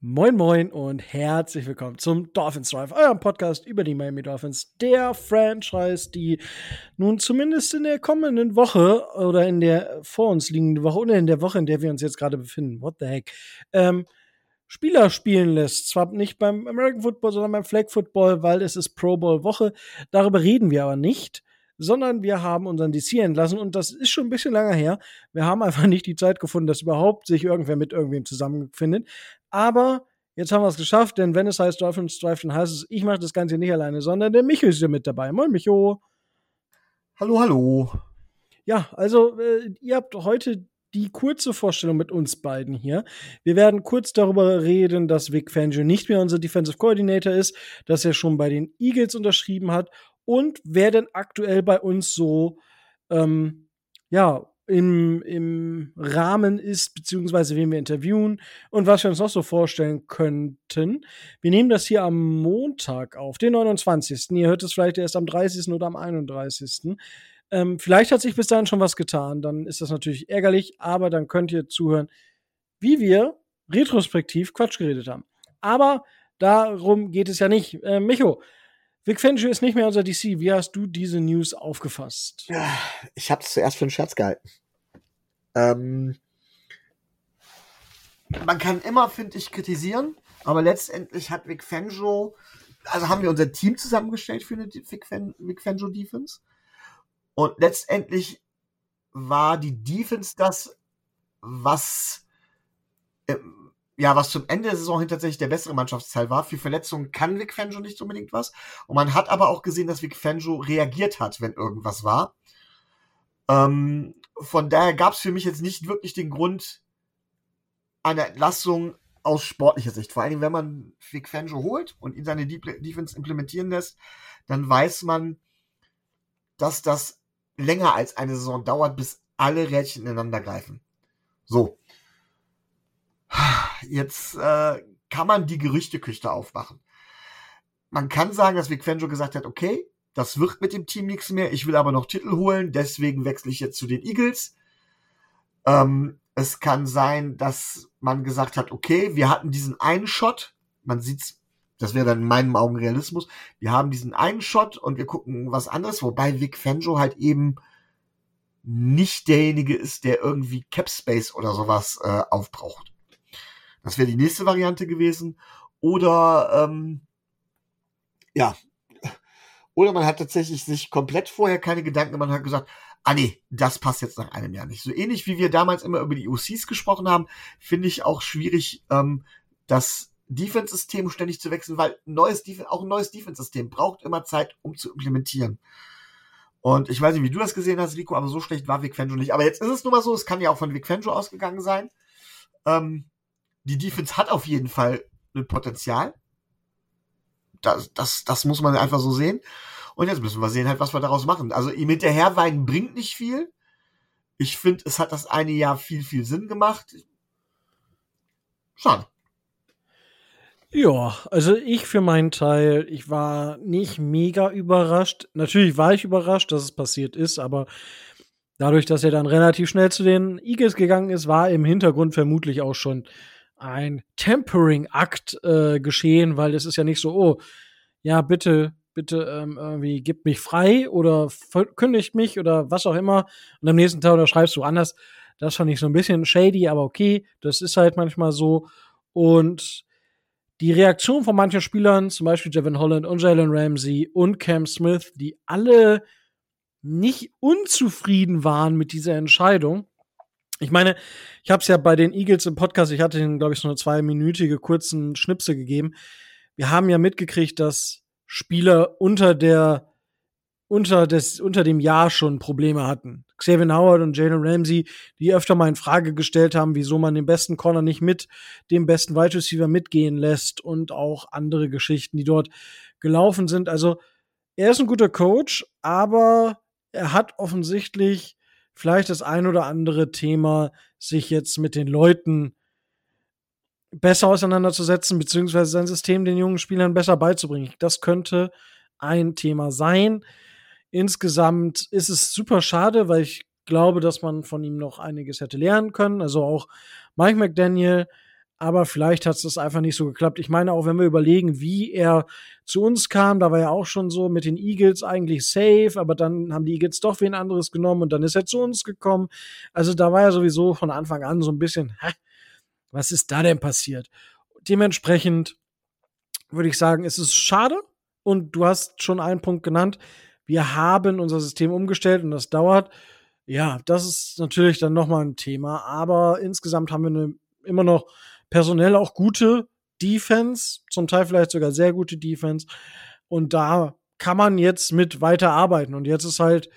Moin Moin und herzlich willkommen zum Dolphins Drive, eurem Podcast über die Miami Dolphins, der Franchise, die nun zumindest in der kommenden Woche oder in der vor uns liegenden Woche oder in der Woche, in der wir uns jetzt gerade befinden, what the heck, ähm, Spieler spielen lässt. Zwar nicht beim American Football, sondern beim Flag Football, weil es ist Pro Bowl Woche. Darüber reden wir aber nicht sondern wir haben unseren DC entlassen und das ist schon ein bisschen länger her. Wir haben einfach nicht die Zeit gefunden, dass überhaupt sich irgendwer mit irgendwem zusammenfindet. Aber jetzt haben wir es geschafft, denn wenn es heißt Drive, dann heißt es, ich mache das Ganze nicht alleine, sondern der Micho ist ja mit dabei. Moin, Micho. Hallo, hallo. Ja, also äh, ihr habt heute die kurze Vorstellung mit uns beiden hier. Wir werden kurz darüber reden, dass Vic Fangio nicht mehr unser Defensive Coordinator ist, dass er schon bei den Eagles unterschrieben hat und wer denn aktuell bei uns so ähm, ja im, im Rahmen ist, beziehungsweise wen wir interviewen und was wir uns noch so vorstellen könnten. Wir nehmen das hier am Montag auf, den 29. Ihr hört es vielleicht erst am 30. oder am 31. Ähm, vielleicht hat sich bis dahin schon was getan, dann ist das natürlich ärgerlich, aber dann könnt ihr zuhören, wie wir retrospektiv Quatsch geredet haben. Aber darum geht es ja nicht. Äh, Micho, Vic Fangio ist nicht mehr unser DC. Wie hast du diese News aufgefasst? Ja, ich habe es zuerst für einen Scherz gehalten. Ähm, man kann immer, finde ich, kritisieren, aber letztendlich hat Vic Fangio, also haben wir unser Team zusammengestellt für eine Vic, Fan, Vic Fangio Defense. Und letztendlich war die Defense das, was ähm, ja, was zum Ende der Saison hin tatsächlich der bessere Mannschaftsteil war. Für Verletzungen kann Vic Fangio nicht unbedingt was. Und man hat aber auch gesehen, dass Vic Fangio reagiert hat, wenn irgendwas war. Ähm, von daher gab es für mich jetzt nicht wirklich den Grund einer Entlassung aus sportlicher Sicht. Vor allem, wenn man Vic Fangio holt und ihn seine Defense implementieren lässt, dann weiß man, dass das länger als eine Saison dauert, bis alle Rädchen ineinander greifen. So. Jetzt äh, kann man die Gerüchteküche aufmachen. Man kann sagen, dass Vic Fangio gesagt hat, okay, das wird mit dem Team nichts mehr, ich will aber noch Titel holen, deswegen wechsle ich jetzt zu den Eagles. Ähm, es kann sein, dass man gesagt hat, okay, wir hatten diesen einen Shot, man sieht's, das wäre dann in meinen Augen Realismus, wir haben diesen einen Shot und wir gucken was anderes, wobei Vic Fangio halt eben nicht derjenige ist, der irgendwie Cap Space oder sowas äh, aufbraucht. Das wäre die nächste Variante gewesen. Oder ähm, ja, oder man hat tatsächlich sich komplett vorher keine Gedanken gemacht, hat gesagt, ah nee, das passt jetzt nach einem Jahr nicht. So ähnlich wie wir damals immer über die OCs gesprochen haben, finde ich auch schwierig, ähm, das Defense-System ständig zu wechseln, weil neues Def auch ein neues Defense-System braucht immer Zeit, um zu implementieren. Und ich weiß nicht, wie du das gesehen hast, Rico, aber so schlecht war Vic Fangio nicht. Aber jetzt ist es nun mal so, es kann ja auch von Vic Fangio ausgegangen sein. Ähm, die Defense hat auf jeden Fall ein Potenzial. Das, das, das muss man einfach so sehen. Und jetzt müssen wir sehen halt, was wir daraus machen. Also ihm hinterherweinen bringt nicht viel. Ich finde, es hat das eine Jahr viel, viel Sinn gemacht. Schade. Ja, also ich für meinen Teil, ich war nicht mega überrascht. Natürlich war ich überrascht, dass es passiert ist, aber dadurch, dass er dann relativ schnell zu den Eagles gegangen ist, war im Hintergrund vermutlich auch schon ein Tempering-Akt äh, geschehen, weil es ist ja nicht so, oh, ja, bitte, bitte ähm, irgendwie gib mich frei oder kündigt mich oder was auch immer und am nächsten Tag unterschreibst du anders. Das fand ich so ein bisschen shady, aber okay, das ist halt manchmal so. Und die Reaktion von manchen Spielern, zum Beispiel Jevin Holland und Jalen Ramsey und Cam Smith, die alle nicht unzufrieden waren mit dieser Entscheidung, ich meine, ich habe es ja bei den Eagles im Podcast, ich hatte ihnen, glaube ich, so eine zweiminütige kurzen Schnipsel gegeben. Wir haben ja mitgekriegt, dass Spieler unter der unter, des, unter dem Jahr schon Probleme hatten. Xavier Howard und Jalen Ramsey, die öfter mal in Frage gestellt haben, wieso man den besten Corner nicht mit dem besten Wide Receiver mitgehen lässt und auch andere Geschichten, die dort gelaufen sind. Also er ist ein guter Coach, aber er hat offensichtlich vielleicht das ein oder andere Thema, sich jetzt mit den Leuten besser auseinanderzusetzen, beziehungsweise sein System den jungen Spielern besser beizubringen. Das könnte ein Thema sein. Insgesamt ist es super schade, weil ich glaube, dass man von ihm noch einiges hätte lernen können. Also auch Mike McDaniel, aber vielleicht hat es einfach nicht so geklappt. Ich meine, auch wenn wir überlegen, wie er zu uns kam, da war er auch schon so mit den Eagles eigentlich safe, aber dann haben die Eagles doch wen anderes genommen und dann ist er zu uns gekommen. Also da war er sowieso von Anfang an so ein bisschen, hä, was ist da denn passiert? Dementsprechend würde ich sagen, es ist schade und du hast schon einen Punkt genannt. Wir haben unser System umgestellt und das dauert. Ja, das ist natürlich dann nochmal ein Thema, aber insgesamt haben wir eine, immer noch personell auch gute Defense, zum Teil vielleicht sogar sehr gute Defense. Und da kann man jetzt mit weiter arbeiten. Und jetzt ist halt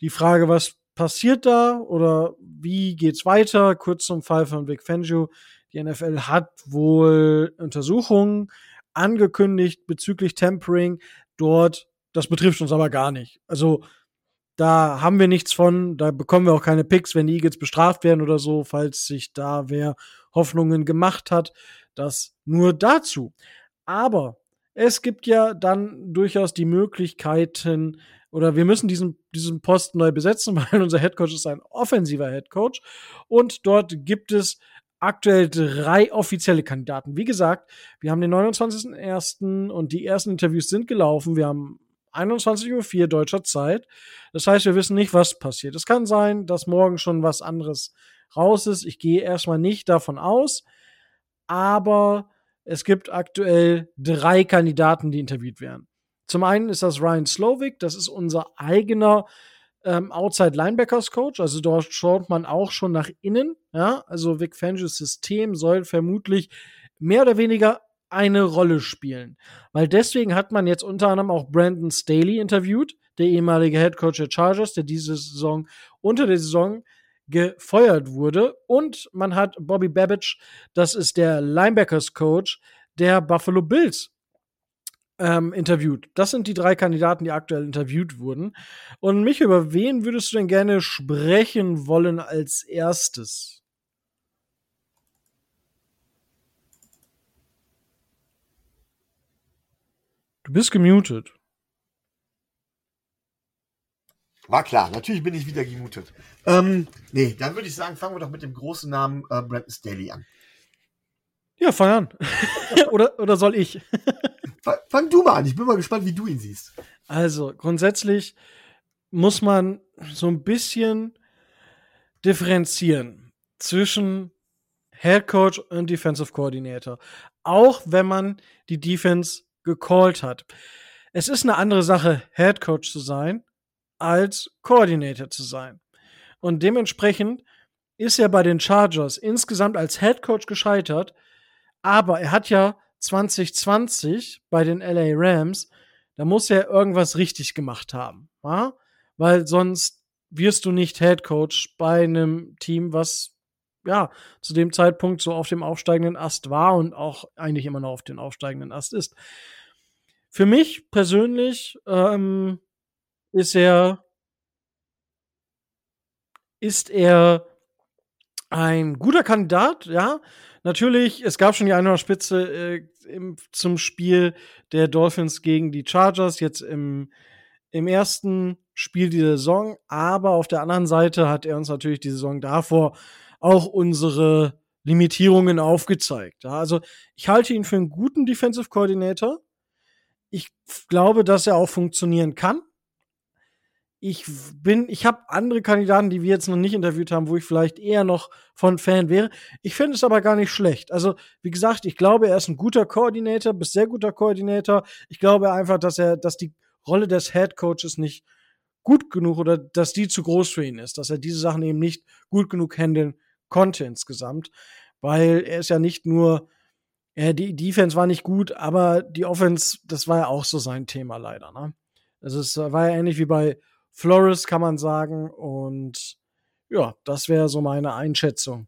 die Frage, was passiert da oder wie geht's weiter? Kurz zum Fall von Vic Fangio. Die NFL hat wohl Untersuchungen angekündigt bezüglich Tempering dort. Das betrifft uns aber gar nicht. Also da haben wir nichts von, da bekommen wir auch keine Picks, wenn die Eagles bestraft werden oder so, falls sich da wer Hoffnungen gemacht hat. Das nur dazu. Aber es gibt ja dann durchaus die Möglichkeiten, oder wir müssen diesen, diesen Posten neu besetzen, weil unser Headcoach ist ein offensiver Headcoach. Und dort gibt es aktuell drei offizielle Kandidaten. Wie gesagt, wir haben den 29.01. und die ersten Interviews sind gelaufen. Wir haben 21.04 Uhr deutscher Zeit. Das heißt, wir wissen nicht, was passiert. Es kann sein, dass morgen schon was anderes raus ist. Ich gehe erstmal nicht davon aus. Aber es gibt aktuell drei Kandidaten, die interviewt werden. Zum einen ist das Ryan Slovic, das ist unser eigener ähm, Outside Linebackers Coach, also dort schaut man auch schon nach innen. Ja, also Vic Fangios System soll vermutlich mehr oder weniger eine Rolle spielen. Weil deswegen hat man jetzt unter anderem auch Brandon Staley interviewt, der ehemalige Head Coach der Chargers, der diese Saison unter der Saison gefeuert wurde. Und man hat Bobby Babbage, das ist der Linebackers Coach der Buffalo Bills, ähm, interviewt. Das sind die drei Kandidaten, die aktuell interviewt wurden. Und mich, über wen würdest du denn gerne sprechen wollen als erstes? Du bist gemutet. War klar, natürlich bin ich wieder gemutet. Ähm, nee, dann würde ich sagen, fangen wir doch mit dem großen Namen äh, Brandon Staley an. Ja, fang an. oder, oder soll ich? fang, fang du mal an, ich bin mal gespannt, wie du ihn siehst. Also, grundsätzlich muss man so ein bisschen differenzieren zwischen Head Coach und Defensive Coordinator. Auch wenn man die Defense gecallt hat. Es ist eine andere Sache, Head Coach zu sein, als Coordinator zu sein. Und dementsprechend ist er bei den Chargers insgesamt als Head Coach gescheitert, aber er hat ja 2020 bei den LA Rams, da muss er irgendwas richtig gemacht haben, ja? weil sonst wirst du nicht Head Coach bei einem Team, was ja zu dem Zeitpunkt so auf dem aufsteigenden Ast war und auch eigentlich immer noch auf dem aufsteigenden Ast ist. Für mich persönlich ähm, ist er ist er ein guter Kandidat, ja. Natürlich, es gab schon die eine Spitze äh, im, zum Spiel der Dolphins gegen die Chargers, jetzt im, im ersten Spiel dieser Saison, aber auf der anderen Seite hat er uns natürlich die Saison davor auch unsere Limitierungen aufgezeigt. Ja, also ich halte ihn für einen guten Defensive Coordinator. Ich glaube, dass er auch funktionieren kann ich bin, ich habe andere Kandidaten, die wir jetzt noch nicht interviewt haben, wo ich vielleicht eher noch von Fan wäre. Ich finde es aber gar nicht schlecht. Also, wie gesagt, ich glaube, er ist ein guter Koordinator, bis sehr guter Koordinator. Ich glaube einfach, dass er, dass die Rolle des Head Coaches nicht gut genug oder dass die zu groß für ihn ist, dass er diese Sachen eben nicht gut genug handeln konnte insgesamt, weil er ist ja nicht nur, ja, die Defense war nicht gut, aber die Offense, das war ja auch so sein Thema leider. Ne? Also es war ja ähnlich wie bei Flores, kann man sagen. Und ja, das wäre so meine Einschätzung.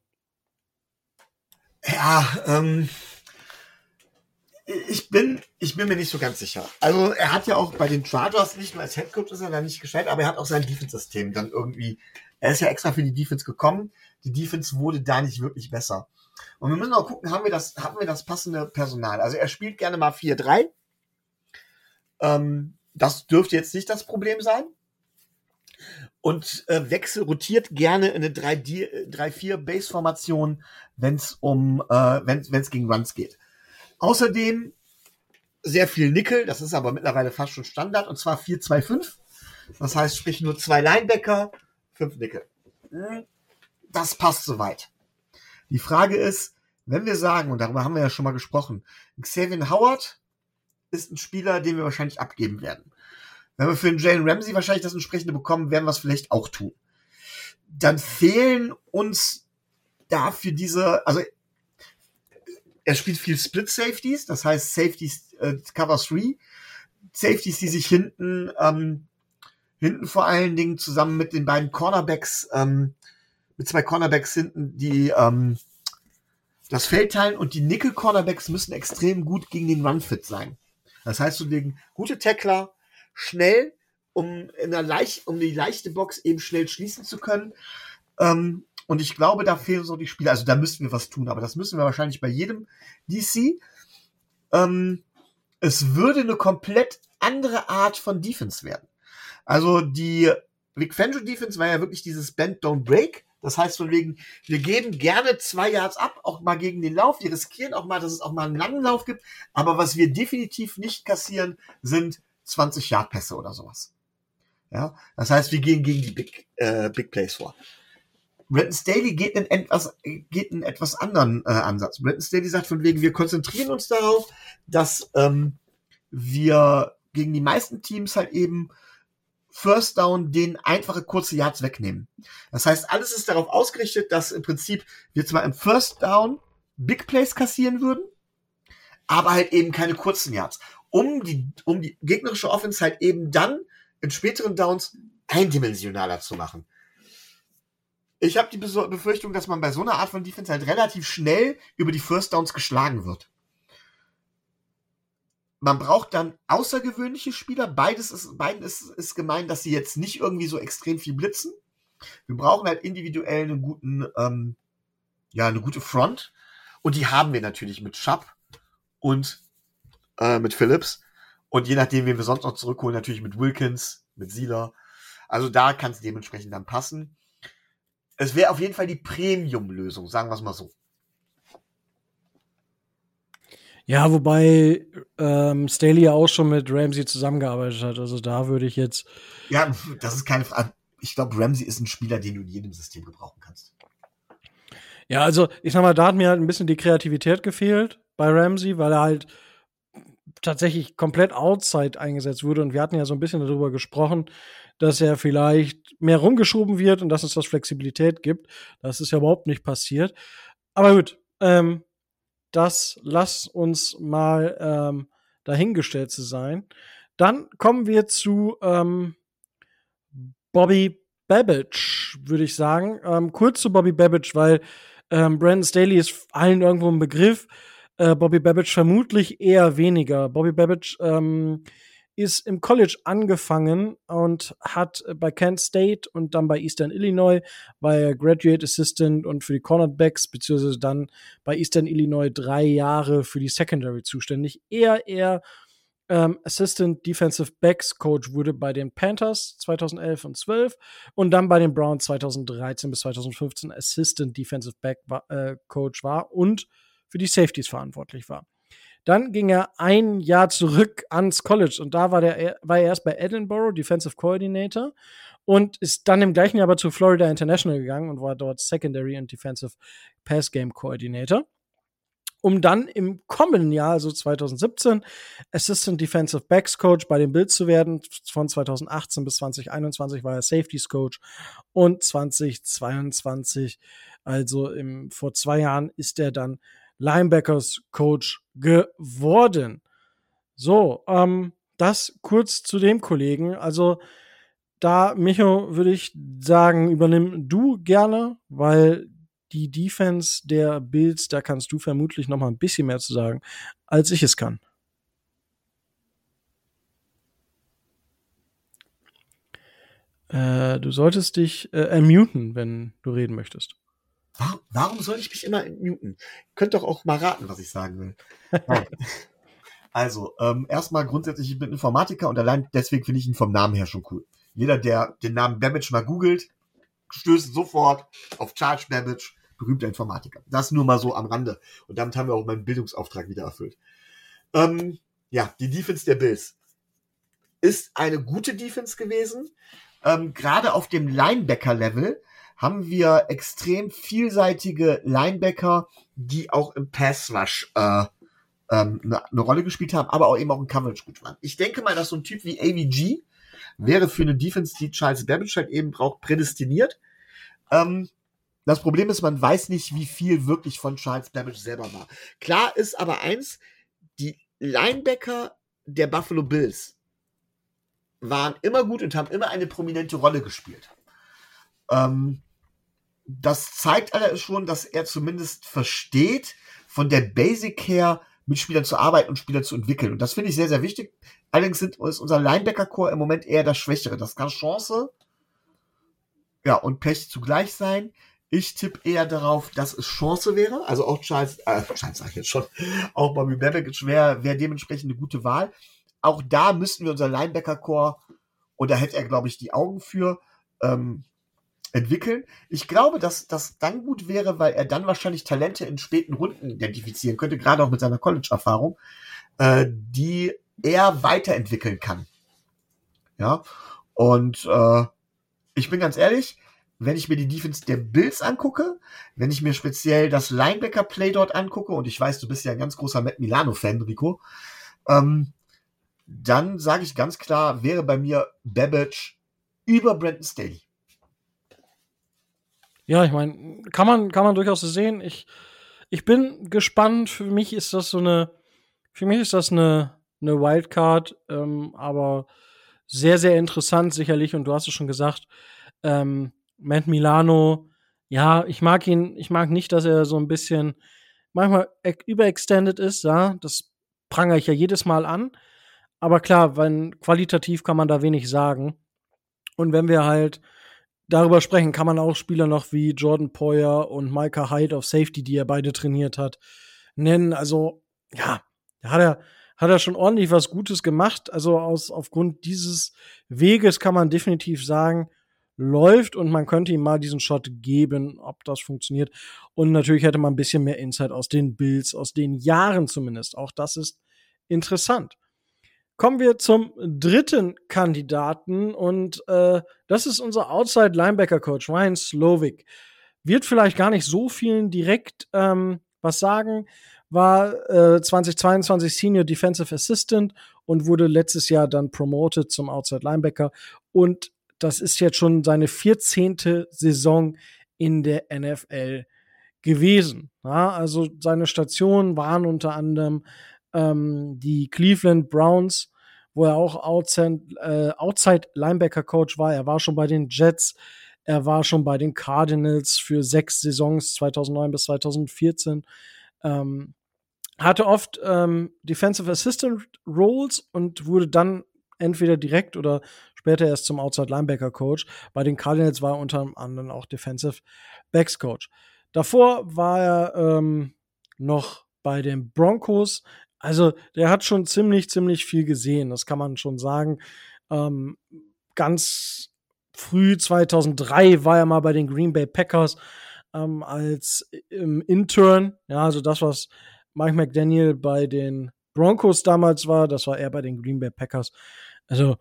Ja, ähm, ich bin, ich bin mir nicht so ganz sicher. Also er hat ja auch bei den Chargers nicht nur als Headcoach ist er da nicht gestellt, aber er hat auch sein Defense-System dann irgendwie. Er ist ja extra für die Defense gekommen. Die Defense wurde da nicht wirklich besser. Und wir müssen auch gucken, haben wir das, haben wir das passende Personal? Also er spielt gerne mal 4-3. Ähm, das dürfte jetzt nicht das Problem sein. und äh, wechsel rotiert gerne in eine 3-4 Base Formation, wenn es um äh, wenn es gegen Runs geht. Außerdem sehr viel Nickel, das ist aber mittlerweile fast schon Standard und zwar 4-2-5. Das heißt, sprich nur zwei Linebacker, fünf Nickel. Das passt soweit. Die Frage ist, wenn wir sagen, und darüber haben wir ja schon mal gesprochen, Xavier Howard ist ein Spieler, den wir wahrscheinlich abgeben werden. Wenn wir für den Jalen Ramsey wahrscheinlich das entsprechende bekommen, werden wir es vielleicht auch tun. Dann fehlen uns dafür diese, also er spielt viel Split Safeties, das heißt Safeties äh, Cover 3, Safeties, die sich hinten, ähm, hinten vor allen Dingen zusammen mit den beiden Cornerbacks, ähm, mit zwei Cornerbacks hinten, die ähm, das Feld teilen und die Nickel Cornerbacks müssen extrem gut gegen den Run fit sein. Das heißt, du legen gute Tackler, schnell, um in der leicht, um die leichte Box eben schnell schließen zu können. Ähm, und ich glaube, da fehlen so die Spieler. Also da müssen wir was tun, aber das müssen wir wahrscheinlich bei jedem DC. Ähm, es würde eine komplett andere Art von Defense werden. Also die Vic Fangio Defense war ja wirklich dieses Bend Don't Break. Das heißt von wegen, wir geben gerne zwei Yards ab, auch mal gegen den Lauf. Wir riskieren auch mal, dass es auch mal einen langen Lauf gibt. Aber was wir definitiv nicht kassieren, sind 20 Yard Pässe oder sowas. Ja, das heißt, wir gehen gegen die Big, äh, Big Plays vor. Bretton Staley geht in etwas, geht in etwas anderen äh, Ansatz. Bretton Staley sagt von wegen, wir konzentrieren uns darauf, dass ähm, wir gegen die meisten Teams halt eben First Down den einfache kurze Yards wegnehmen. Das heißt, alles ist darauf ausgerichtet, dass im Prinzip wir zwar im First Down Big Plays kassieren würden, aber halt eben keine kurzen Yards um die, um die gegnerische Offense halt eben dann in späteren Downs eindimensionaler zu machen. Ich habe die Befürchtung, dass man bei so einer Art von Defense halt relativ schnell über die First Downs geschlagen wird. Man braucht dann außergewöhnliche Spieler. Beides ist, beiden ist, ist gemeint, dass sie jetzt nicht irgendwie so extrem viel blitzen. Wir brauchen halt individuell einen guten, ähm, ja, eine gute Front. Und die haben wir natürlich mit Schapp und äh, mit Phillips. Und je nachdem, wen wir sonst noch zurückholen, natürlich mit Wilkins, mit Sieler. Also da kann es dementsprechend dann passen. Es wäre auf jeden Fall die Premium-Lösung, sagen wir es mal so. Ja, wobei ähm, Staley ja auch schon mit Ramsey zusammengearbeitet hat. Also da würde ich jetzt. Ja, das ist keine Frage. Ich glaube, Ramsey ist ein Spieler, den du in jedem System gebrauchen kannst. Ja, also ich sag mal, da hat mir halt ein bisschen die Kreativität gefehlt bei Ramsey, weil er halt tatsächlich komplett outside eingesetzt wurde. Und wir hatten ja so ein bisschen darüber gesprochen, dass er vielleicht mehr rumgeschoben wird und dass es das Flexibilität gibt. Das ist ja überhaupt nicht passiert. Aber gut, ähm, das lass uns mal ähm, dahingestellt zu sein. Dann kommen wir zu ähm, Bobby Babbage, würde ich sagen. Ähm, kurz zu Bobby Babbage, weil ähm, Brandon Staley ist allen irgendwo ein Begriff. Äh, Bobby Babbage vermutlich eher weniger. Bobby Babbage ähm, ist im College angefangen und hat bei Kent State und dann bei Eastern Illinois war er Graduate Assistant und für die Cornerbacks, beziehungsweise dann bei Eastern Illinois drei Jahre für die Secondary zuständig. Er eher ähm, Assistant Defensive Backs Coach wurde bei den Panthers 2011 und 12 und dann bei den Browns 2013 bis 2015 Assistant Defensive Back äh, Coach war und für die Safeties verantwortlich war. Dann ging er ein Jahr zurück ans College und da war, der, war er erst bei Edinburgh Defensive Coordinator und ist dann im gleichen Jahr aber zu Florida International gegangen und war dort Secondary and Defensive Pass Game Coordinator. Um dann im kommenden Jahr, also 2017, Assistant Defensive Backs Coach bei den Bills zu werden. Von 2018 bis 2021 war er Safeties Coach und 2022, also im, vor zwei Jahren, ist er dann Linebackers Coach geworden. So, ähm, das kurz zu dem Kollegen. Also da, Micho, würde ich sagen, übernimm du gerne, weil die Defense der Bills, da kannst du vermutlich noch mal ein bisschen mehr zu sagen, als ich es kann. Äh, du solltest dich äh, ermuten, wenn du reden möchtest. Warum, warum soll ich mich immer muten? Könnt doch auch mal raten, was ich sagen will. also, ähm, erstmal grundsätzlich, ich bin Informatiker und allein deswegen finde ich ihn vom Namen her schon cool. Jeder, der den Namen Babbage mal googelt, stößt sofort auf Charles Babbage, berühmter Informatiker. Das nur mal so am Rande. Und damit haben wir auch meinen Bildungsauftrag wieder erfüllt. Ähm, ja, die Defense der Bills ist eine gute Defense gewesen. Ähm, Gerade auf dem Linebacker-Level haben wir extrem vielseitige Linebacker, die auch im Pass-Rush äh, ähm, eine, eine Rolle gespielt haben, aber auch eben auch in Coverage gut waren. Ich denke mal, dass so ein Typ wie AVG wäre für eine Defense, die Charles Babbage halt eben braucht, prädestiniert. Ähm, das Problem ist, man weiß nicht, wie viel wirklich von Charles Babbage selber war. Klar ist aber eins, die Linebacker der Buffalo Bills waren immer gut und haben immer eine prominente Rolle gespielt. Ähm, das zeigt allerdings schon, dass er zumindest versteht, von der Basic her mit Spielern zu arbeiten und Spieler zu entwickeln. Und das finde ich sehr, sehr wichtig. Allerdings sind, ist unser Linebacker-Core im Moment eher das Schwächere. Das kann Chance ja, und Pech zugleich sein. Ich tippe eher darauf, dass es Chance wäre. Also auch Charles, äh, Charles sag ich jetzt schon, auch Bobby Babbage wäre wär dementsprechend eine gute Wahl. Auch da müssten wir unser Linebacker-Core, und da hätte er, glaube ich, die Augen für, ähm, entwickeln. Ich glaube, dass das dann gut wäre, weil er dann wahrscheinlich Talente in späten Runden identifizieren könnte, gerade auch mit seiner College-Erfahrung, äh, die er weiterentwickeln kann. Ja, und äh, ich bin ganz ehrlich, wenn ich mir die Defense der Bills angucke, wenn ich mir speziell das Linebacker-Play dort angucke, und ich weiß, du bist ja ein ganz großer Matt Milano-Fan, Rico, ähm, dann sage ich ganz klar, wäre bei mir Babbage über Brandon Staley. Ja, ich meine, kann man, kann man durchaus sehen. Ich, ich bin gespannt. Für mich ist das so eine, für mich ist das eine, eine Wildcard, ähm, aber sehr, sehr interessant sicherlich. Und du hast es schon gesagt, ähm, Matt Milano, ja, ich mag ihn, ich mag nicht, dass er so ein bisschen manchmal überextended ist, ja, das prangere ich ja jedes Mal an. Aber klar, wenn qualitativ kann man da wenig sagen. Und wenn wir halt darüber sprechen, kann man auch Spieler noch wie Jordan Poyer und Micah Hyde auf Safety, die er beide trainiert hat, nennen. Also, ja, hat er, hat er schon ordentlich was Gutes gemacht. Also aus, aufgrund dieses Weges kann man definitiv sagen, läuft und man könnte ihm mal diesen Shot geben, ob das funktioniert. Und natürlich hätte man ein bisschen mehr Insight aus den Bills, aus den Jahren zumindest. Auch das ist interessant. Kommen wir zum dritten Kandidaten und äh, das ist unser Outside Linebacker Coach Ryan Slovic. Wird vielleicht gar nicht so vielen direkt ähm, was sagen, war äh, 2022 Senior Defensive Assistant und wurde letztes Jahr dann promoted zum Outside Linebacker und das ist jetzt schon seine 14. Saison in der NFL gewesen. Ja, also seine Stationen waren unter anderem ähm, die Cleveland Browns, wo er auch Outside, äh, Outside Linebacker Coach war. Er war schon bei den Jets, er war schon bei den Cardinals für sechs Saisons 2009 bis 2014. Ähm, hatte oft ähm, Defensive Assistant Roles und wurde dann entweder direkt oder später erst zum Outside Linebacker Coach. Bei den Cardinals war er unter anderem auch Defensive Backs Coach. Davor war er ähm, noch bei den Broncos also der hat schon ziemlich, ziemlich viel gesehen, das kann man schon sagen. Ähm, ganz früh 2003 war er mal bei den Green Bay Packers ähm, als ähm, Intern. Ja, also das, was Mike McDaniel bei den Broncos damals war, das war er bei den Green Bay Packers. Also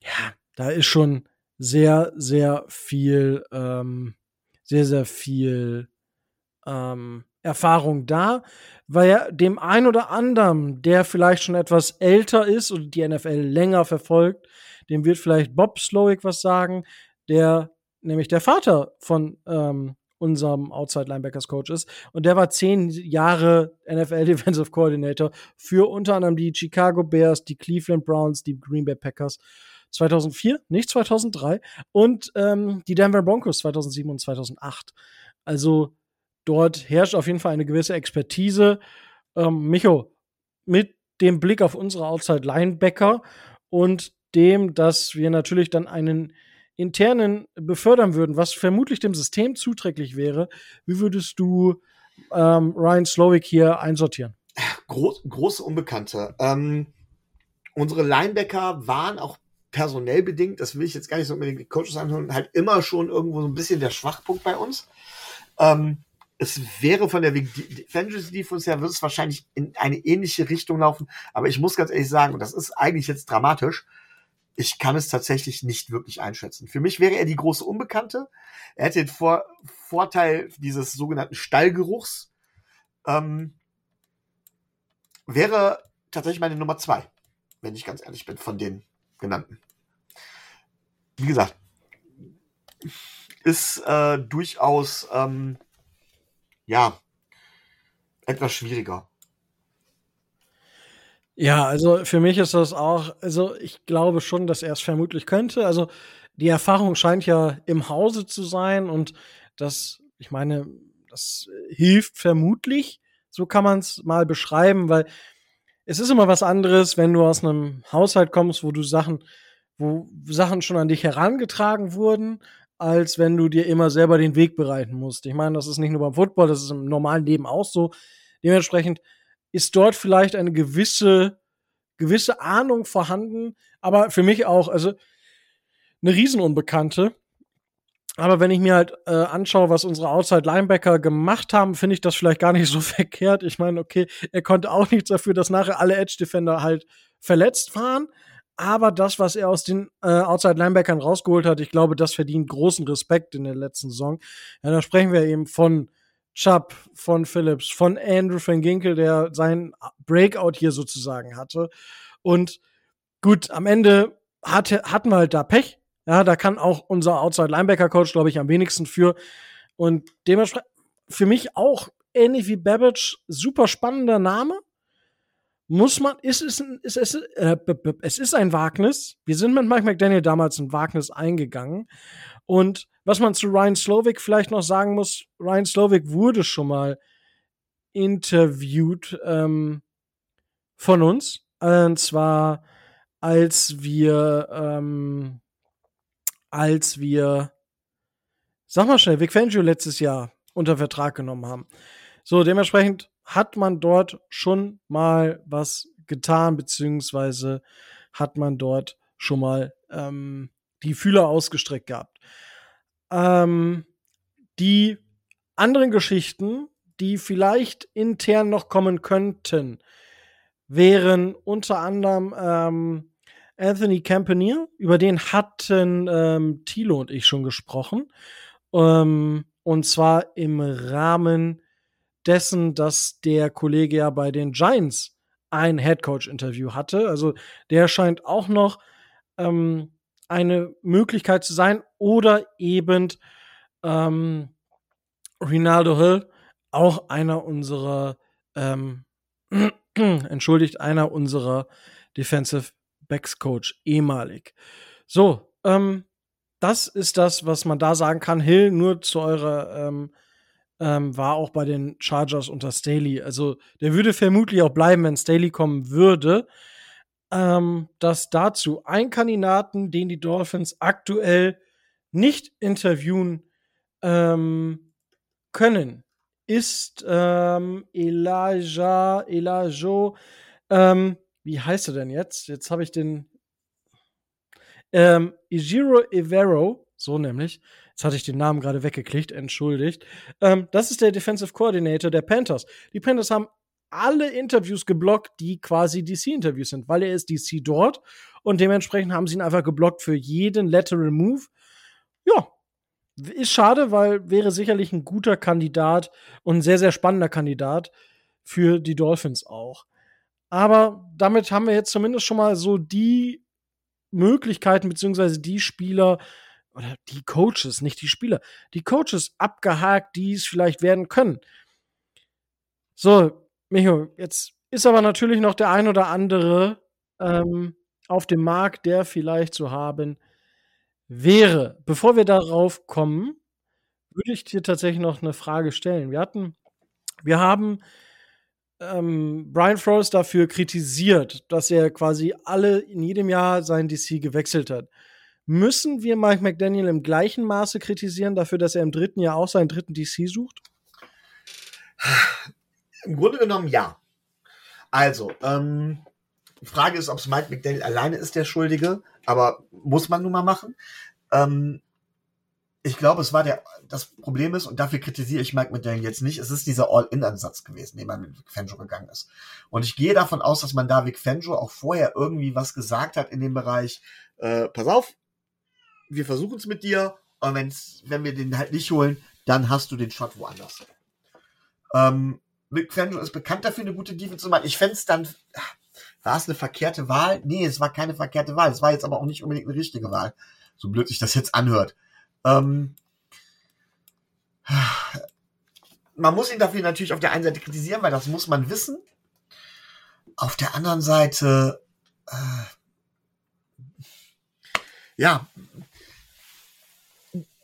ja, da ist schon sehr, sehr viel, ähm, sehr, sehr viel ähm, Erfahrung da, weil dem ein oder anderen, der vielleicht schon etwas älter ist und die NFL länger verfolgt, dem wird vielleicht Bob Slowick was sagen, der nämlich der Vater von ähm, unserem Outside Linebackers Coach ist. Und der war zehn Jahre NFL Defensive Coordinator für unter anderem die Chicago Bears, die Cleveland Browns, die Green Bay Packers 2004, nicht 2003 und ähm, die Denver Broncos 2007 und 2008. Also Dort herrscht auf jeden Fall eine gewisse Expertise. Ähm, Micho, mit dem Blick auf unsere Outside Linebacker und dem, dass wir natürlich dann einen internen befördern würden, was vermutlich dem System zuträglich wäre, wie würdest du ähm, Ryan Slowick hier einsortieren? Groß, große Unbekannte. Ähm, unsere Linebacker waren auch personell bedingt, das will ich jetzt gar nicht so unbedingt die Coaches anhören, halt immer schon irgendwo so ein bisschen der Schwachpunkt bei uns. Ähm, es wäre von der Fantasy Defense her, wird es wahrscheinlich in eine ähnliche Richtung laufen. Aber ich muss ganz ehrlich sagen, und das ist eigentlich jetzt dramatisch, ich kann es tatsächlich nicht wirklich einschätzen. Für mich wäre er die große Unbekannte. Er hätte den Vor Vorteil dieses sogenannten Stallgeruchs. Ähm, wäre tatsächlich meine Nummer zwei, wenn ich ganz ehrlich bin, von den genannten. Wie gesagt, ist äh, durchaus ähm, ja etwas schwieriger. Ja, also für mich ist das auch, also ich glaube schon, dass er es vermutlich könnte. Also die Erfahrung scheint ja im Hause zu sein und das, ich meine, das hilft vermutlich. So kann man es mal beschreiben, weil es ist immer was anderes, wenn du aus einem Haushalt kommst, wo du Sachen, wo Sachen schon an dich herangetragen wurden, als wenn du dir immer selber den Weg bereiten musst. Ich meine, das ist nicht nur beim Football, das ist im normalen Leben auch so. Dementsprechend ist dort vielleicht eine gewisse, gewisse Ahnung vorhanden, aber für mich auch, also eine Riesenunbekannte. Aber wenn ich mir halt äh, anschaue, was unsere Outside Linebacker gemacht haben, finde ich das vielleicht gar nicht so verkehrt. Ich meine, okay, er konnte auch nichts dafür, dass nachher alle Edge Defender halt verletzt waren. Aber das, was er aus den äh, Outside Linebackern rausgeholt hat, ich glaube, das verdient großen Respekt in der letzten Saison. Ja, da sprechen wir eben von Chubb, von Phillips, von Andrew Van Ginkel, der sein Breakout hier sozusagen hatte. Und gut, am Ende hatte, hatten wir halt da Pech. Ja, da kann auch unser Outside Linebacker Coach, glaube ich, am wenigsten für. Und dementsprechend für mich auch ähnlich wie Babbage super spannender Name. Muss man, ist es, ist es, äh, es ist ein Wagnis. Wir sind mit Mike McDaniel damals ein Wagnis eingegangen. Und was man zu Ryan Slovic vielleicht noch sagen muss, Ryan Slovic wurde schon mal interviewt ähm, von uns. Und zwar, als wir, ähm, als wir, sag mal schnell, Vic Fangio letztes Jahr unter Vertrag genommen haben. So, dementsprechend hat man dort schon mal was getan, beziehungsweise hat man dort schon mal ähm, die Fühler ausgestreckt gehabt. Ähm, die anderen Geschichten, die vielleicht intern noch kommen könnten, wären unter anderem ähm, Anthony Campanier, über den hatten ähm, Thilo und ich schon gesprochen. Ähm, und zwar im Rahmen dessen, dass der Kollege ja bei den Giants ein Headcoach-Interview hatte. Also der scheint auch noch ähm, eine Möglichkeit zu sein. Oder eben ähm, Rinaldo Hill, auch einer unserer, ähm, entschuldigt, einer unserer Defensive Backs Coach, ehemalig. So, ähm, das ist das, was man da sagen kann. Hill, nur zu eurer, ähm, ähm, war auch bei den Chargers unter Staley. Also, der würde vermutlich auch bleiben, wenn Staley kommen würde ähm, dass dazu ein Kandidaten, den die Dolphins aktuell nicht interviewen ähm, können, ist ähm, Elijah, Elijah, ähm, wie heißt er denn jetzt? Jetzt habe ich den ähm, Ijiro Evero, so nämlich. Jetzt hatte ich den Namen gerade weggeklickt, entschuldigt. Ähm, das ist der Defensive Coordinator der Panthers. Die Panthers haben alle Interviews geblockt, die quasi DC-Interviews sind, weil er ist DC dort und dementsprechend haben sie ihn einfach geblockt für jeden Lateral Move. Ja, ist schade, weil wäre sicherlich ein guter Kandidat und ein sehr, sehr spannender Kandidat für die Dolphins auch. Aber damit haben wir jetzt zumindest schon mal so die Möglichkeiten, beziehungsweise die Spieler oder die Coaches, nicht die Spieler, die Coaches abgehakt, die es vielleicht werden können. So, Micho, jetzt ist aber natürlich noch der ein oder andere ähm, auf dem Markt, der vielleicht zu haben wäre. Bevor wir darauf kommen, würde ich dir tatsächlich noch eine Frage stellen. Wir hatten, wir haben ähm, Brian Flores dafür kritisiert, dass er quasi alle in jedem Jahr sein DC gewechselt hat. Müssen wir Mike McDaniel im gleichen Maße kritisieren dafür, dass er im dritten Jahr auch seinen dritten DC sucht? Im Grunde genommen ja. Also, ähm, Frage ist, ob es Mike McDaniel alleine ist, der Schuldige, aber muss man nun mal machen. Ähm, ich glaube, es war der, das Problem ist, und dafür kritisiere ich Mike McDaniel jetzt nicht, es ist dieser All-In-Ansatz gewesen, den man mit Vic Fangio gegangen ist. Und ich gehe davon aus, dass man da Vic Fangio auch vorher irgendwie was gesagt hat in dem Bereich, äh, pass auf, wir versuchen es mit dir, und wenn's, wenn wir den halt nicht holen, dann hast du den Shot woanders. Ähm, Fangio ist bekannt dafür, eine gute Defense zu machen. Ich fände es dann, war es eine verkehrte Wahl? Nee, es war keine verkehrte Wahl. Es war jetzt aber auch nicht unbedingt eine richtige Wahl. So blöd sich das jetzt anhört. Ähm, man muss ihn dafür natürlich auf der einen Seite kritisieren, weil das muss man wissen. Auf der anderen Seite, äh, ja,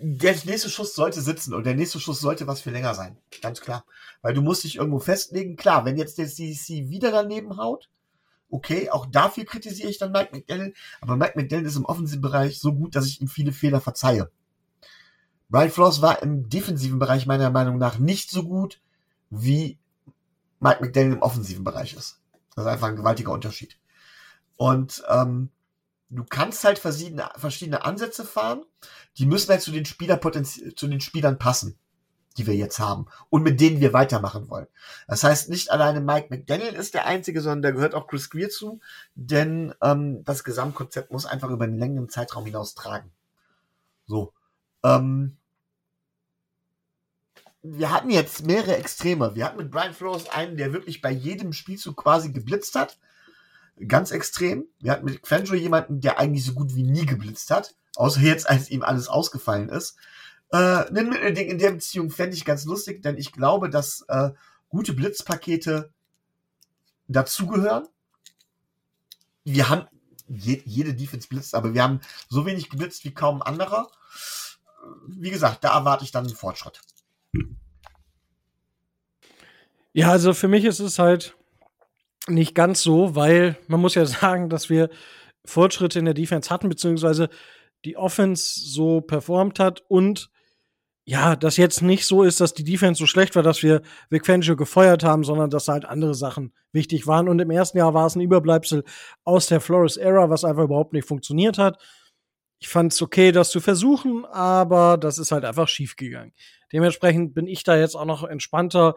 der nächste Schuss sollte sitzen und der nächste Schuss sollte was für länger sein. Ganz klar. Weil du musst dich irgendwo festlegen. Klar, wenn jetzt der CDC wieder daneben haut, okay, auch dafür kritisiere ich dann Mike McDaniel. Aber Mike McDaniel ist im offensiven Bereich so gut, dass ich ihm viele Fehler verzeihe. Brian Flores war im defensiven Bereich meiner Meinung nach nicht so gut, wie Mike McDaniel im offensiven Bereich ist. Das ist einfach ein gewaltiger Unterschied. Und ähm, du kannst halt verschiedene, verschiedene Ansätze fahren, die müssen halt zu den, Spielerpotenz zu den Spielern passen, die wir jetzt haben und mit denen wir weitermachen wollen. Das heißt, nicht alleine Mike McDaniel ist der Einzige, sondern da gehört auch Chris Greer zu, denn ähm, das Gesamtkonzept muss einfach über einen längeren Zeitraum hinaus tragen. So. Ähm, wir hatten jetzt mehrere Extreme. Wir hatten mit Brian Flores einen, der wirklich bei jedem Spielzug quasi geblitzt hat. Ganz extrem. Wir hatten mit Fangio jemanden, der eigentlich so gut wie nie geblitzt hat. Außer jetzt, als ihm alles ausgefallen ist. Äh, ein Mittelding in der Beziehung fände ich ganz lustig, denn ich glaube, dass äh, gute Blitzpakete dazugehören. Wir haben je, jede Defense blitzt, aber wir haben so wenig geblitzt wie kaum anderer. Wie gesagt, da erwarte ich dann einen Fortschritt. Ja, also für mich ist es halt nicht ganz so, weil man muss ja sagen, dass wir Fortschritte in der Defense hatten, beziehungsweise die Offense so performt hat und ja, das jetzt nicht so ist, dass die Defense so schlecht war, dass wir Vic Fangio gefeuert haben, sondern dass halt andere Sachen wichtig waren. Und im ersten Jahr war es ein Überbleibsel aus der Flores Era, was einfach überhaupt nicht funktioniert hat. Ich fand es okay, das zu versuchen, aber das ist halt einfach schief gegangen. Dementsprechend bin ich da jetzt auch noch entspannter.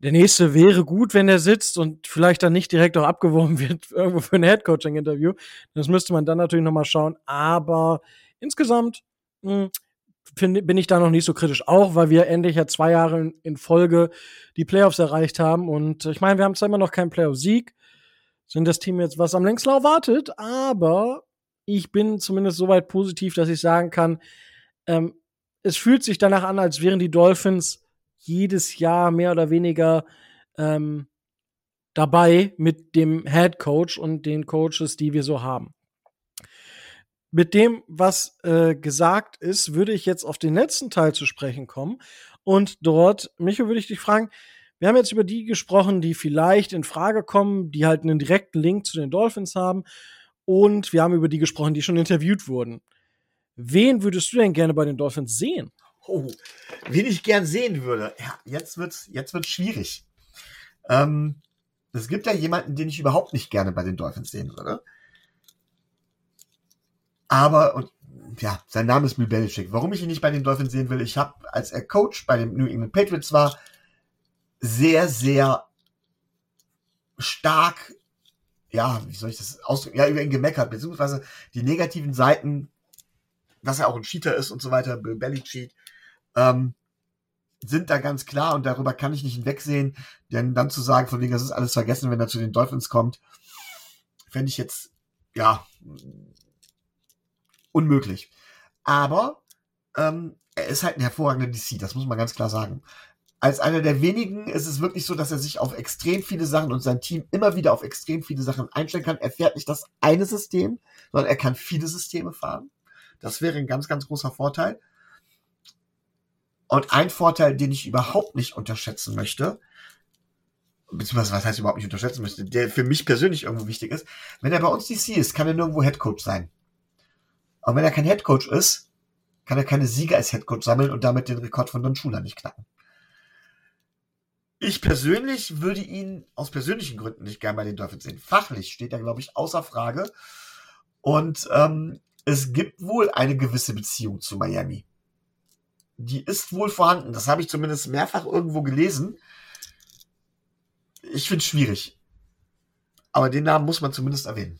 Der nächste wäre gut, wenn er sitzt und vielleicht dann nicht direkt auch abgeworben wird irgendwo für ein Headcoaching-Interview. Das müsste man dann natürlich noch mal schauen. Aber insgesamt mh, hm, find, bin ich da noch nicht so kritisch. Auch, weil wir endlich ja zwei Jahre in, in Folge die Playoffs erreicht haben. Und ich meine, wir haben zwar immer noch keinen Playoff-Sieg, sind das Team jetzt, was am längsten wartet, aber ich bin zumindest soweit positiv, dass ich sagen kann, ähm, es fühlt sich danach an, als wären die Dolphins jedes Jahr mehr oder weniger ähm, dabei mit dem Head Coach und den Coaches, die wir so haben. Mit dem, was äh, gesagt ist, würde ich jetzt auf den letzten Teil zu sprechen kommen. Und dort, Micho, würde ich dich fragen, wir haben jetzt über die gesprochen, die vielleicht in Frage kommen, die halt einen direkten Link zu den Dolphins haben. Und wir haben über die gesprochen, die schon interviewt wurden. Wen würdest du denn gerne bei den Dolphins sehen? Oh, wen ich gern sehen würde. Ja, jetzt wird's, jetzt wird's schwierig. Ähm, es gibt ja jemanden, den ich überhaupt nicht gerne bei den Dolphins sehen würde. Aber, und ja, sein Name ist Bill Belichick. Warum ich ihn nicht bei den Dolphins sehen will, ich habe, als er Coach bei den New England Patriots war, sehr, sehr stark, ja, wie soll ich das ausdrücken, ja, über ihn gemeckert, beziehungsweise die negativen Seiten dass er auch ein Cheater ist und so weiter, Bill Belichick, ähm, sind da ganz klar und darüber kann ich nicht hinwegsehen, denn dann zu sagen, von wegen, das ist alles vergessen, wenn er zu den Dolphins kommt, fände ich jetzt, ja, unmöglich. Aber ähm, er ist halt ein hervorragender DC, das muss man ganz klar sagen. Als einer der wenigen ist es wirklich so, dass er sich auf extrem viele Sachen und sein Team immer wieder auf extrem viele Sachen einstellen kann. Er fährt nicht das eine System, sondern er kann viele Systeme fahren. Das wäre ein ganz, ganz großer Vorteil. Und ein Vorteil, den ich überhaupt nicht unterschätzen möchte, beziehungsweise was heißt überhaupt nicht unterschätzen möchte, der für mich persönlich irgendwo wichtig ist, wenn er bei uns DC ist, kann er nirgendwo Headcoach sein. Aber wenn er kein Headcoach ist, kann er keine Siege als Headcoach sammeln und damit den Rekord von Don Schula nicht knacken. Ich persönlich würde ihn aus persönlichen Gründen nicht gern bei den Dolphins sehen. Fachlich steht er, glaube ich, außer Frage. Und ähm, es gibt wohl eine gewisse Beziehung zu Miami. Die ist wohl vorhanden. Das habe ich zumindest mehrfach irgendwo gelesen. Ich finde es schwierig. Aber den Namen muss man zumindest erwähnen.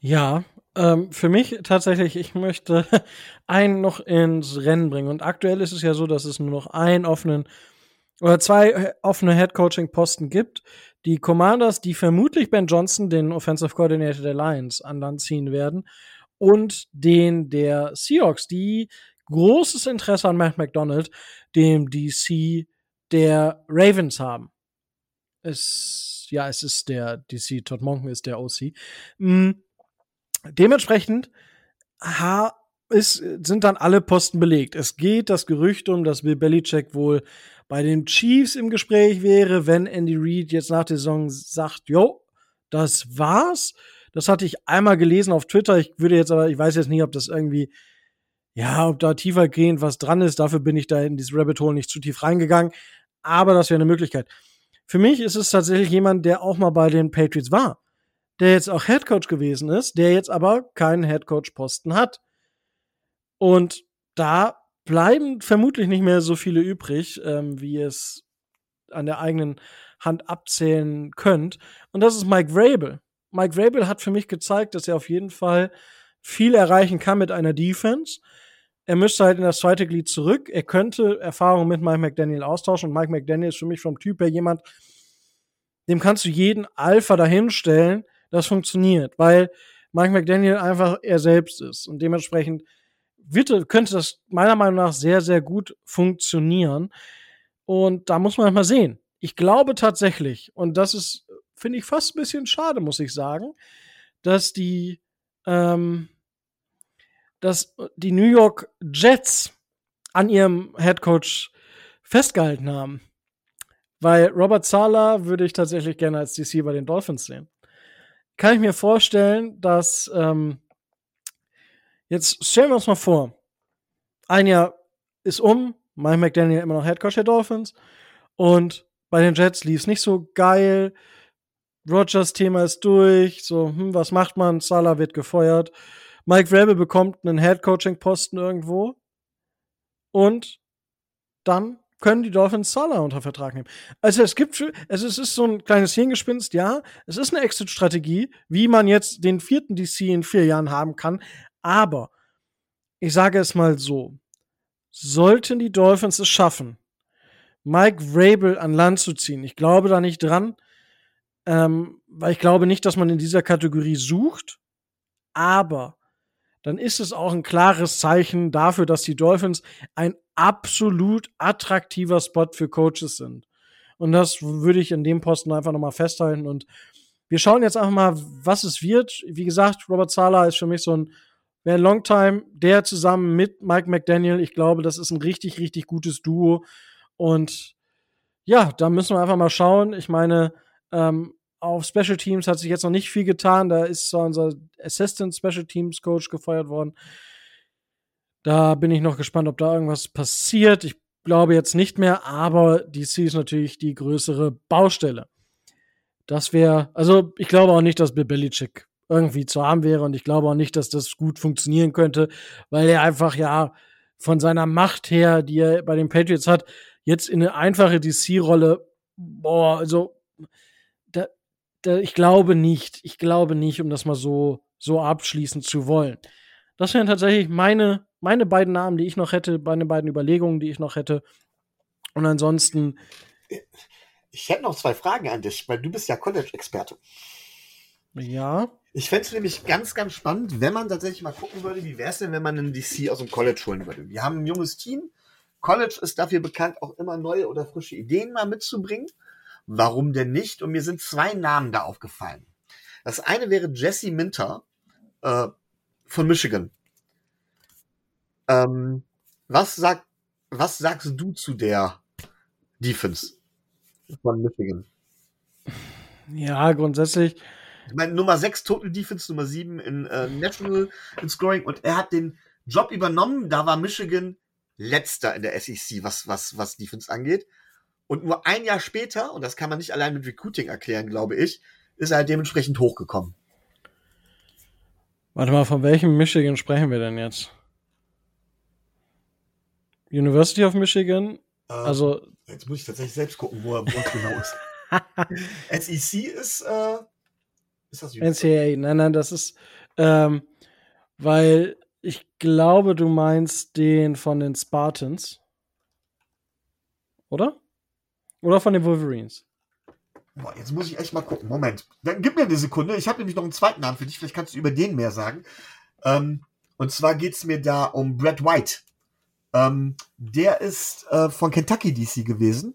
Ja, ähm, für mich tatsächlich, ich möchte einen noch ins Rennen bringen. Und aktuell ist es ja so, dass es nur noch einen offenen oder zwei offene Head-Coaching-Posten gibt. Die Commanders, die vermutlich Ben Johnson, den Offensive Coordinator der Lions, an Land ziehen werden. Und den der Seahawks, die großes Interesse an Matt McDonald, dem DC der Ravens haben. Es, ja, es ist der DC, Todd Monken ist der OC. Mhm dementsprechend ha, ist, sind dann alle Posten belegt. Es geht das Gerücht um, dass Bill Belichick wohl bei den Chiefs im Gespräch wäre, wenn Andy Reid jetzt nach der Saison sagt, jo, das war's. Das hatte ich einmal gelesen auf Twitter. Ich würde jetzt aber, ich weiß jetzt nicht, ob das irgendwie, ja, ob da tiefergehend was dran ist. Dafür bin ich da in dieses Rabbit Hole nicht zu tief reingegangen. Aber das wäre eine Möglichkeit. Für mich ist es tatsächlich jemand, der auch mal bei den Patriots war der jetzt auch Headcoach gewesen ist, der jetzt aber keinen Headcoach-Posten hat. Und da bleiben vermutlich nicht mehr so viele übrig, ähm, wie es an der eigenen Hand abzählen könnt. Und das ist Mike Vrabel. Mike Vrabel hat für mich gezeigt, dass er auf jeden Fall viel erreichen kann mit einer Defense. Er müsste halt in das zweite Glied zurück. Er könnte Erfahrungen mit Mike McDaniel austauschen. Und Mike McDaniel ist für mich vom Typ her jemand, dem kannst du jeden Alpha dahinstellen das funktioniert, weil Mike McDaniel einfach er selbst ist und dementsprechend wird, könnte das meiner Meinung nach sehr, sehr gut funktionieren. Und da muss man mal sehen. Ich glaube tatsächlich, und das ist, finde ich, fast ein bisschen schade, muss ich sagen, dass die, ähm, dass die New York Jets an ihrem Head Coach festgehalten haben. Weil Robert Sala würde ich tatsächlich gerne als DC bei den Dolphins sehen kann ich mir vorstellen, dass ähm, jetzt stellen wir uns mal vor, ein Jahr ist um, Mike McDaniel immer noch Headcoach der Dolphins und bei den Jets lief es nicht so geil. Rogers Thema ist durch, so, hm, was macht man? Salah wird gefeuert. Mike Vrabel bekommt einen Headcoaching-Posten irgendwo. Und dann können die Dolphins Salah unter Vertrag nehmen. Also es gibt, also es ist so ein kleines Hirngespinst, ja. Es ist eine Exit-Strategie, wie man jetzt den vierten DC in vier Jahren haben kann. Aber ich sage es mal so: Sollten die Dolphins es schaffen, Mike Vrabel an Land zu ziehen, ich glaube da nicht dran, ähm, weil ich glaube nicht, dass man in dieser Kategorie sucht. Aber dann ist es auch ein klares Zeichen dafür, dass die Dolphins ein absolut attraktiver Spot für Coaches sind. Und das würde ich in dem Posten einfach nochmal festhalten. Und wir schauen jetzt einfach mal, was es wird. Wie gesagt, Robert Sala ist für mich so ein Wer Longtime, der zusammen mit Mike McDaniel, ich glaube, das ist ein richtig, richtig gutes Duo. Und ja, da müssen wir einfach mal schauen. Ich meine, ähm, auf Special Teams hat sich jetzt noch nicht viel getan. Da ist zwar unser Assistant Special Teams Coach gefeuert worden. Da bin ich noch gespannt, ob da irgendwas passiert. Ich glaube jetzt nicht mehr, aber DC ist natürlich die größere Baustelle. Das wäre, also ich glaube auch nicht, dass Bill Belichick irgendwie zu haben wäre und ich glaube auch nicht, dass das gut funktionieren könnte, weil er einfach ja von seiner Macht her, die er bei den Patriots hat, jetzt in eine einfache DC-Rolle, boah, also ich glaube nicht, ich glaube nicht, um das mal so, so abschließen zu wollen. Das wären tatsächlich meine meine beiden Namen, die ich noch hätte, meine beiden Überlegungen, die ich noch hätte. Und ansonsten. Ich hätte noch zwei Fragen an dich, weil du bist ja College-Experte. Ja. Ich fände es nämlich ganz, ganz spannend, wenn man tatsächlich mal gucken würde, wie wäre es denn, wenn man einen DC aus dem College holen würde. Wir haben ein junges Team. College ist dafür bekannt, auch immer neue oder frische Ideen mal mitzubringen. Warum denn nicht? Und mir sind zwei Namen da aufgefallen. Das eine wäre Jesse Minter äh, von Michigan. Ähm, was, sag, was sagst du zu der Defense von Michigan? Ja, grundsätzlich. Ich meine, Nummer 6 Total Defense, Nummer 7 in äh, National in Scoring und er hat den Job übernommen. Da war Michigan letzter in der SEC, was, was, was Defense angeht. Und nur ein Jahr später, und das kann man nicht allein mit Recruiting erklären, glaube ich, ist er halt dementsprechend hochgekommen. Warte mal, von welchem Michigan sprechen wir denn jetzt? University of Michigan? Ähm, also. Jetzt muss ich tatsächlich selbst gucken, wo er, wo er genau ist. SEC ist, äh, ist das NCAA, nein, nein, das ist, ähm, weil ich glaube, du meinst den von den Spartans. Oder? Oder von den Wolverines? Boah, jetzt muss ich echt mal gucken. Moment. Dann gib mir eine Sekunde. Ich habe nämlich noch einen zweiten Namen für dich. Vielleicht kannst du über den mehr sagen. Ähm, und zwar geht es mir da um Brad White. Ähm, der ist äh, von Kentucky DC gewesen.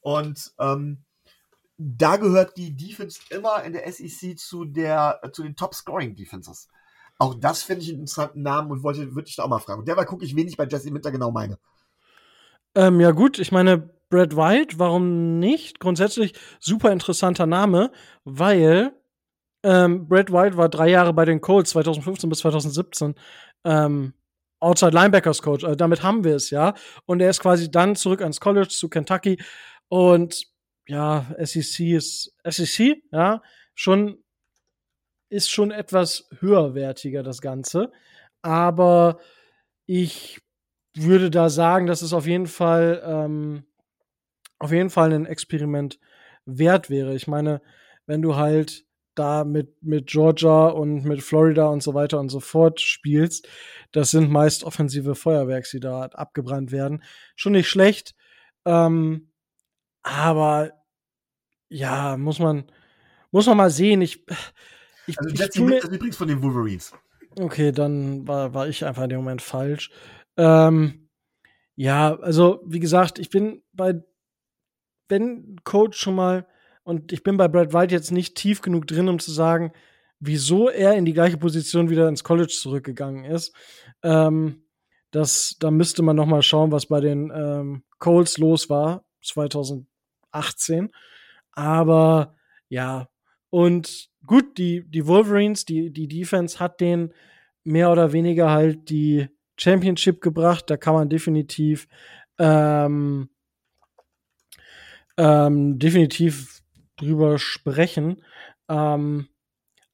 Und ähm, da gehört die Defense immer in der SEC zu der äh, zu den Top Scoring Defenses. Auch das finde ich einen interessanten Namen und wollte würde ich da auch mal fragen. Und derweil gucke ich wenig bei Jesse Minter genau meine. Ähm, ja gut, ich meine Brad White, warum nicht? Grundsätzlich super interessanter Name, weil ähm, Brad White war drei Jahre bei den Colts 2015 bis 2017 ähm, Outside Linebackers Coach. Also damit haben wir es ja. Und er ist quasi dann zurück ans College zu Kentucky und ja, SEC ist SEC, ja, schon ist schon etwas höherwertiger das Ganze, aber ich würde da sagen, dass es auf jeden Fall ähm, auf jeden Fall ein Experiment wert wäre. Ich meine, wenn du halt da mit, mit Georgia und mit Florida und so weiter und so fort spielst, das sind meist offensive Feuerwerks, die da abgebrannt werden. Schon nicht schlecht, ähm, aber ja, muss man, muss man mal sehen. Ich, ich, also ich ist übrigens von den Wolverines. Okay, dann war, war ich einfach in dem Moment falsch. Ähm, ja, also wie gesagt, ich bin bei wenn Coach schon mal, und ich bin bei Brad White jetzt nicht tief genug drin, um zu sagen, wieso er in die gleiche Position wieder ins College zurückgegangen ist. Ähm, das, da müsste man noch mal schauen, was bei den ähm, Colts los war 2018. Aber ja, und gut, die, die Wolverines, die, die Defense hat den mehr oder weniger halt die Championship gebracht. Da kann man definitiv ähm, ähm, definitiv drüber sprechen. Ähm,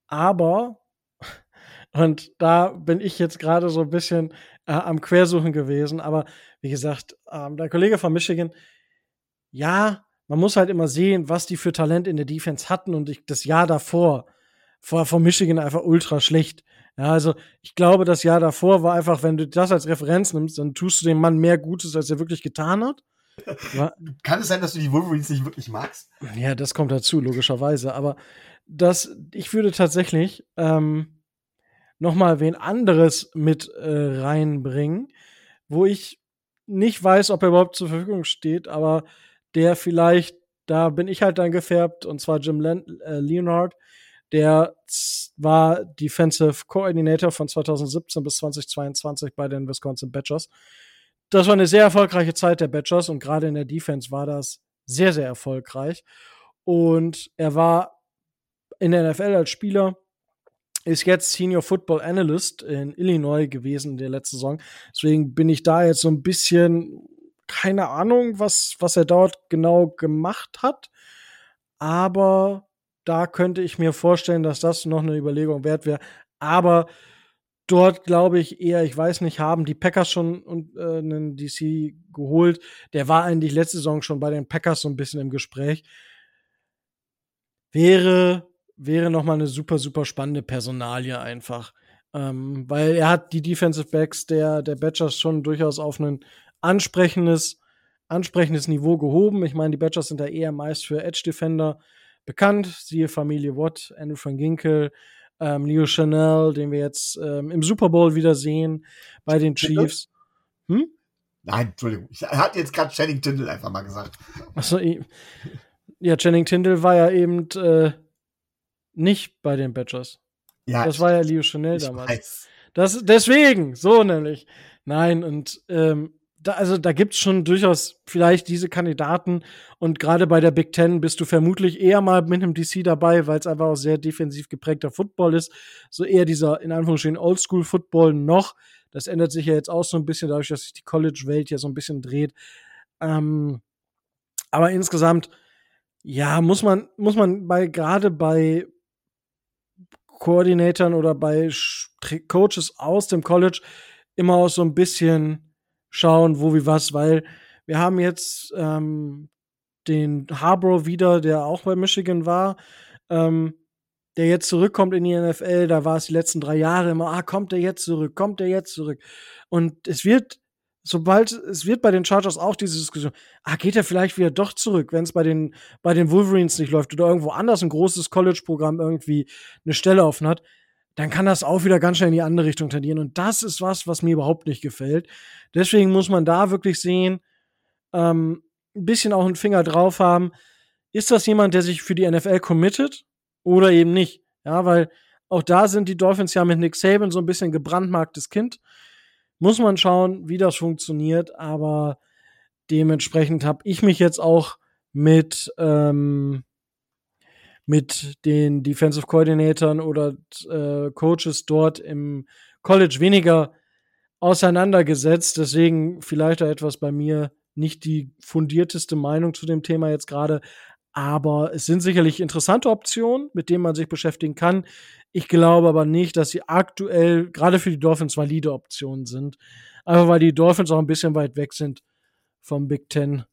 aber, und da bin ich jetzt gerade so ein bisschen äh, am Quersuchen gewesen, aber wie gesagt, ähm, der Kollege von Michigan, ja, man muss halt immer sehen, was die für Talent in der Defense hatten und ich, das Jahr davor war von Michigan einfach ultra schlecht. Ja, also ich glaube, das Jahr davor war einfach, wenn du das als Referenz nimmst, dann tust du dem Mann mehr Gutes, als er wirklich getan hat. Kann es sein, dass du die Wolverines nicht wirklich magst? Ja, das kommt dazu, logischerweise. Aber das, ich würde tatsächlich ähm, noch mal wen anderes mit äh, reinbringen, wo ich nicht weiß, ob er überhaupt zur Verfügung steht, aber der vielleicht, da bin ich halt dann gefärbt, und zwar Jim Len äh, Leonard. Der war Defensive Coordinator von 2017 bis 2022 bei den Wisconsin Badgers das war eine sehr erfolgreiche Zeit der Badgers und gerade in der Defense war das sehr, sehr erfolgreich. Und er war in der NFL als Spieler, ist jetzt Senior Football Analyst in Illinois gewesen in der letzten Saison. Deswegen bin ich da jetzt so ein bisschen, keine Ahnung, was, was er dort genau gemacht hat. Aber da könnte ich mir vorstellen, dass das noch eine Überlegung wert wäre. Aber dort glaube ich eher, ich weiß nicht, haben die Packers schon äh, einen DC geholt. Der war eigentlich letzte Saison schon bei den Packers so ein bisschen im Gespräch. Wäre, wäre noch mal eine super, super spannende Personalie einfach. Ähm, weil er hat die Defensive Backs der, der Badgers schon durchaus auf ein ansprechendes, ansprechendes Niveau gehoben. Ich meine, die Badgers sind da eher meist für Edge Defender bekannt. Siehe Familie Watt, Andrew van Ginkel, ähm, Leo Chanel, den wir jetzt ähm, im Super Bowl wieder sehen bei den Chiefs. Hm? Nein, Entschuldigung. Ich hatte jetzt gerade Channing Tindall einfach mal gesagt. Achso, ja, Channing Tindall war ja eben äh, nicht bei den Badgers. Ja, das war ja Leo Chanel damals. Weiß. Das, deswegen, so nämlich. Nein, und ähm, da, also da gibt's schon durchaus vielleicht diese Kandidaten und gerade bei der Big Ten bist du vermutlich eher mal mit einem DC dabei, weil es einfach auch sehr defensiv geprägter Football ist. So eher dieser in Anführungsstrichen Oldschool Football noch, Das ändert sich ja jetzt auch so ein bisschen dadurch, dass sich die College-Welt ja so ein bisschen dreht. Ähm, aber insgesamt, ja, muss man, muss man bei, gerade bei Koordinatoren oder bei Coaches aus dem College immer auch so ein bisschen schauen, wo wie was, weil wir haben jetzt ähm, den Harborough wieder, der auch bei Michigan war, ähm, der jetzt zurückkommt in die NFL. Da war es die letzten drei Jahre immer, ah, kommt der jetzt zurück, kommt der jetzt zurück. Und es wird, sobald, es wird bei den Chargers auch diese Diskussion, ah, geht er vielleicht wieder doch zurück, wenn es bei den, bei den Wolverines nicht läuft oder irgendwo anders ein großes College-Programm irgendwie eine Stelle offen hat dann kann das auch wieder ganz schnell in die andere Richtung tendieren. Und das ist was, was mir überhaupt nicht gefällt. Deswegen muss man da wirklich sehen, ähm, ein bisschen auch einen Finger drauf haben. Ist das jemand, der sich für die NFL committet oder eben nicht? Ja, weil auch da sind die Dolphins ja mit Nick Saban so ein bisschen gebrandmarktes Kind. Muss man schauen, wie das funktioniert, aber dementsprechend habe ich mich jetzt auch mit ähm, mit den Defensive Coordinatoren oder äh, Coaches dort im College weniger auseinandergesetzt. Deswegen vielleicht da etwas bei mir nicht die fundierteste Meinung zu dem Thema jetzt gerade. Aber es sind sicherlich interessante Optionen, mit denen man sich beschäftigen kann. Ich glaube aber nicht, dass sie aktuell gerade für die Dolphins valide Optionen sind. Einfach weil die Dolphins auch ein bisschen weit weg sind vom Big Ten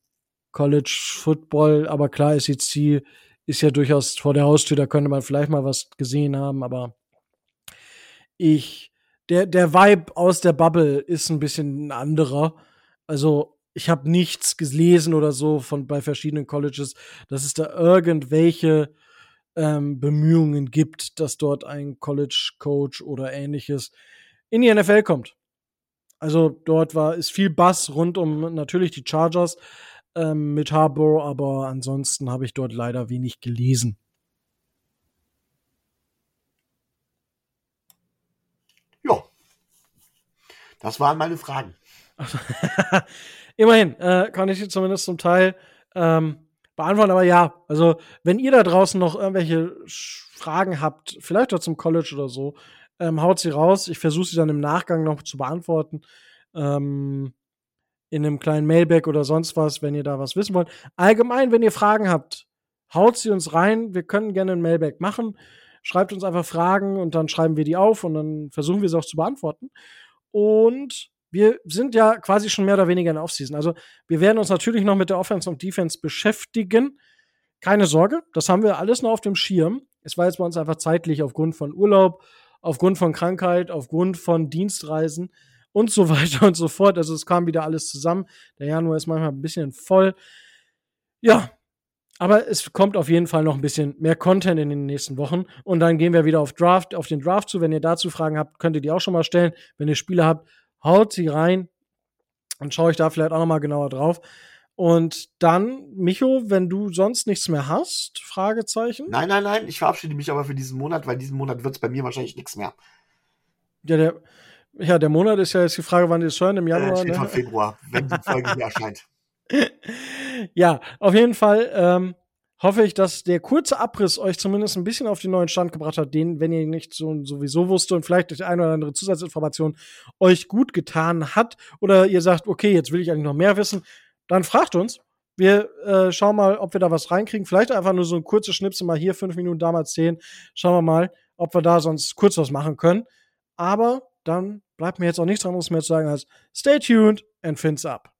College Football. Aber klar, SEC ist ja durchaus vor der Haustür, da könnte man vielleicht mal was gesehen haben, aber ich, der, der Vibe aus der Bubble ist ein bisschen ein anderer. Also, ich habe nichts gelesen oder so von bei verschiedenen Colleges, dass es da irgendwelche ähm, Bemühungen gibt, dass dort ein College Coach oder ähnliches in die NFL kommt. Also dort war ist viel Bass rund um natürlich die Chargers, ähm, mit Harbour, aber ansonsten habe ich dort leider wenig gelesen. Ja, das waren meine Fragen. Immerhin äh, kann ich sie zumindest zum Teil ähm, beantworten, aber ja, also wenn ihr da draußen noch irgendwelche Fragen habt, vielleicht auch zum College oder so, ähm, haut sie raus. Ich versuche sie dann im Nachgang noch zu beantworten. Ähm, in einem kleinen Mailback oder sonst was, wenn ihr da was wissen wollt. Allgemein, wenn ihr Fragen habt, haut sie uns rein. Wir können gerne ein Mailback machen. Schreibt uns einfach Fragen und dann schreiben wir die auf und dann versuchen wir sie auch zu beantworten. Und wir sind ja quasi schon mehr oder weniger in der Offseason. Also wir werden uns natürlich noch mit der Offense und Defense beschäftigen. Keine Sorge, das haben wir alles noch auf dem Schirm. Es war jetzt bei uns einfach zeitlich aufgrund von Urlaub, aufgrund von Krankheit, aufgrund von Dienstreisen und so weiter und so fort. Also es kam wieder alles zusammen. Der Januar ist manchmal ein bisschen voll. Ja, aber es kommt auf jeden Fall noch ein bisschen mehr Content in den nächsten Wochen. Und dann gehen wir wieder auf Draft, auf den Draft zu. Wenn ihr dazu Fragen habt, könnt ihr die auch schon mal stellen. Wenn ihr Spiele habt, haut sie rein. Dann schaue ich da vielleicht auch noch mal genauer drauf. Und dann, Micho, wenn du sonst nichts mehr hast, Fragezeichen. Nein, nein, nein, ich verabschiede mich aber für diesen Monat, weil diesen Monat wird es bei mir wahrscheinlich nichts mehr. Ja, der, ja, der Monat ist ja jetzt die Frage, wann die es hören, im Januar. Äh, ne? Februar, wenn die Folge hier erscheint. Ja, auf jeden Fall ähm, hoffe ich, dass der kurze Abriss euch zumindest ein bisschen auf den neuen Stand gebracht hat, den, wenn ihr nicht so sowieso wusste und vielleicht die eine oder andere Zusatzinformation euch gut getan hat oder ihr sagt, okay, jetzt will ich eigentlich noch mehr wissen, dann fragt uns. Wir äh, schauen mal, ob wir da was reinkriegen. Vielleicht einfach nur so ein kurzes Schnipsel mal hier, fünf Minuten, damals zehn. Schauen wir mal, ob wir da sonst kurz was machen können. Aber dann bleibt mir jetzt auch nichts anderes mehr zu sagen als stay tuned and fins up.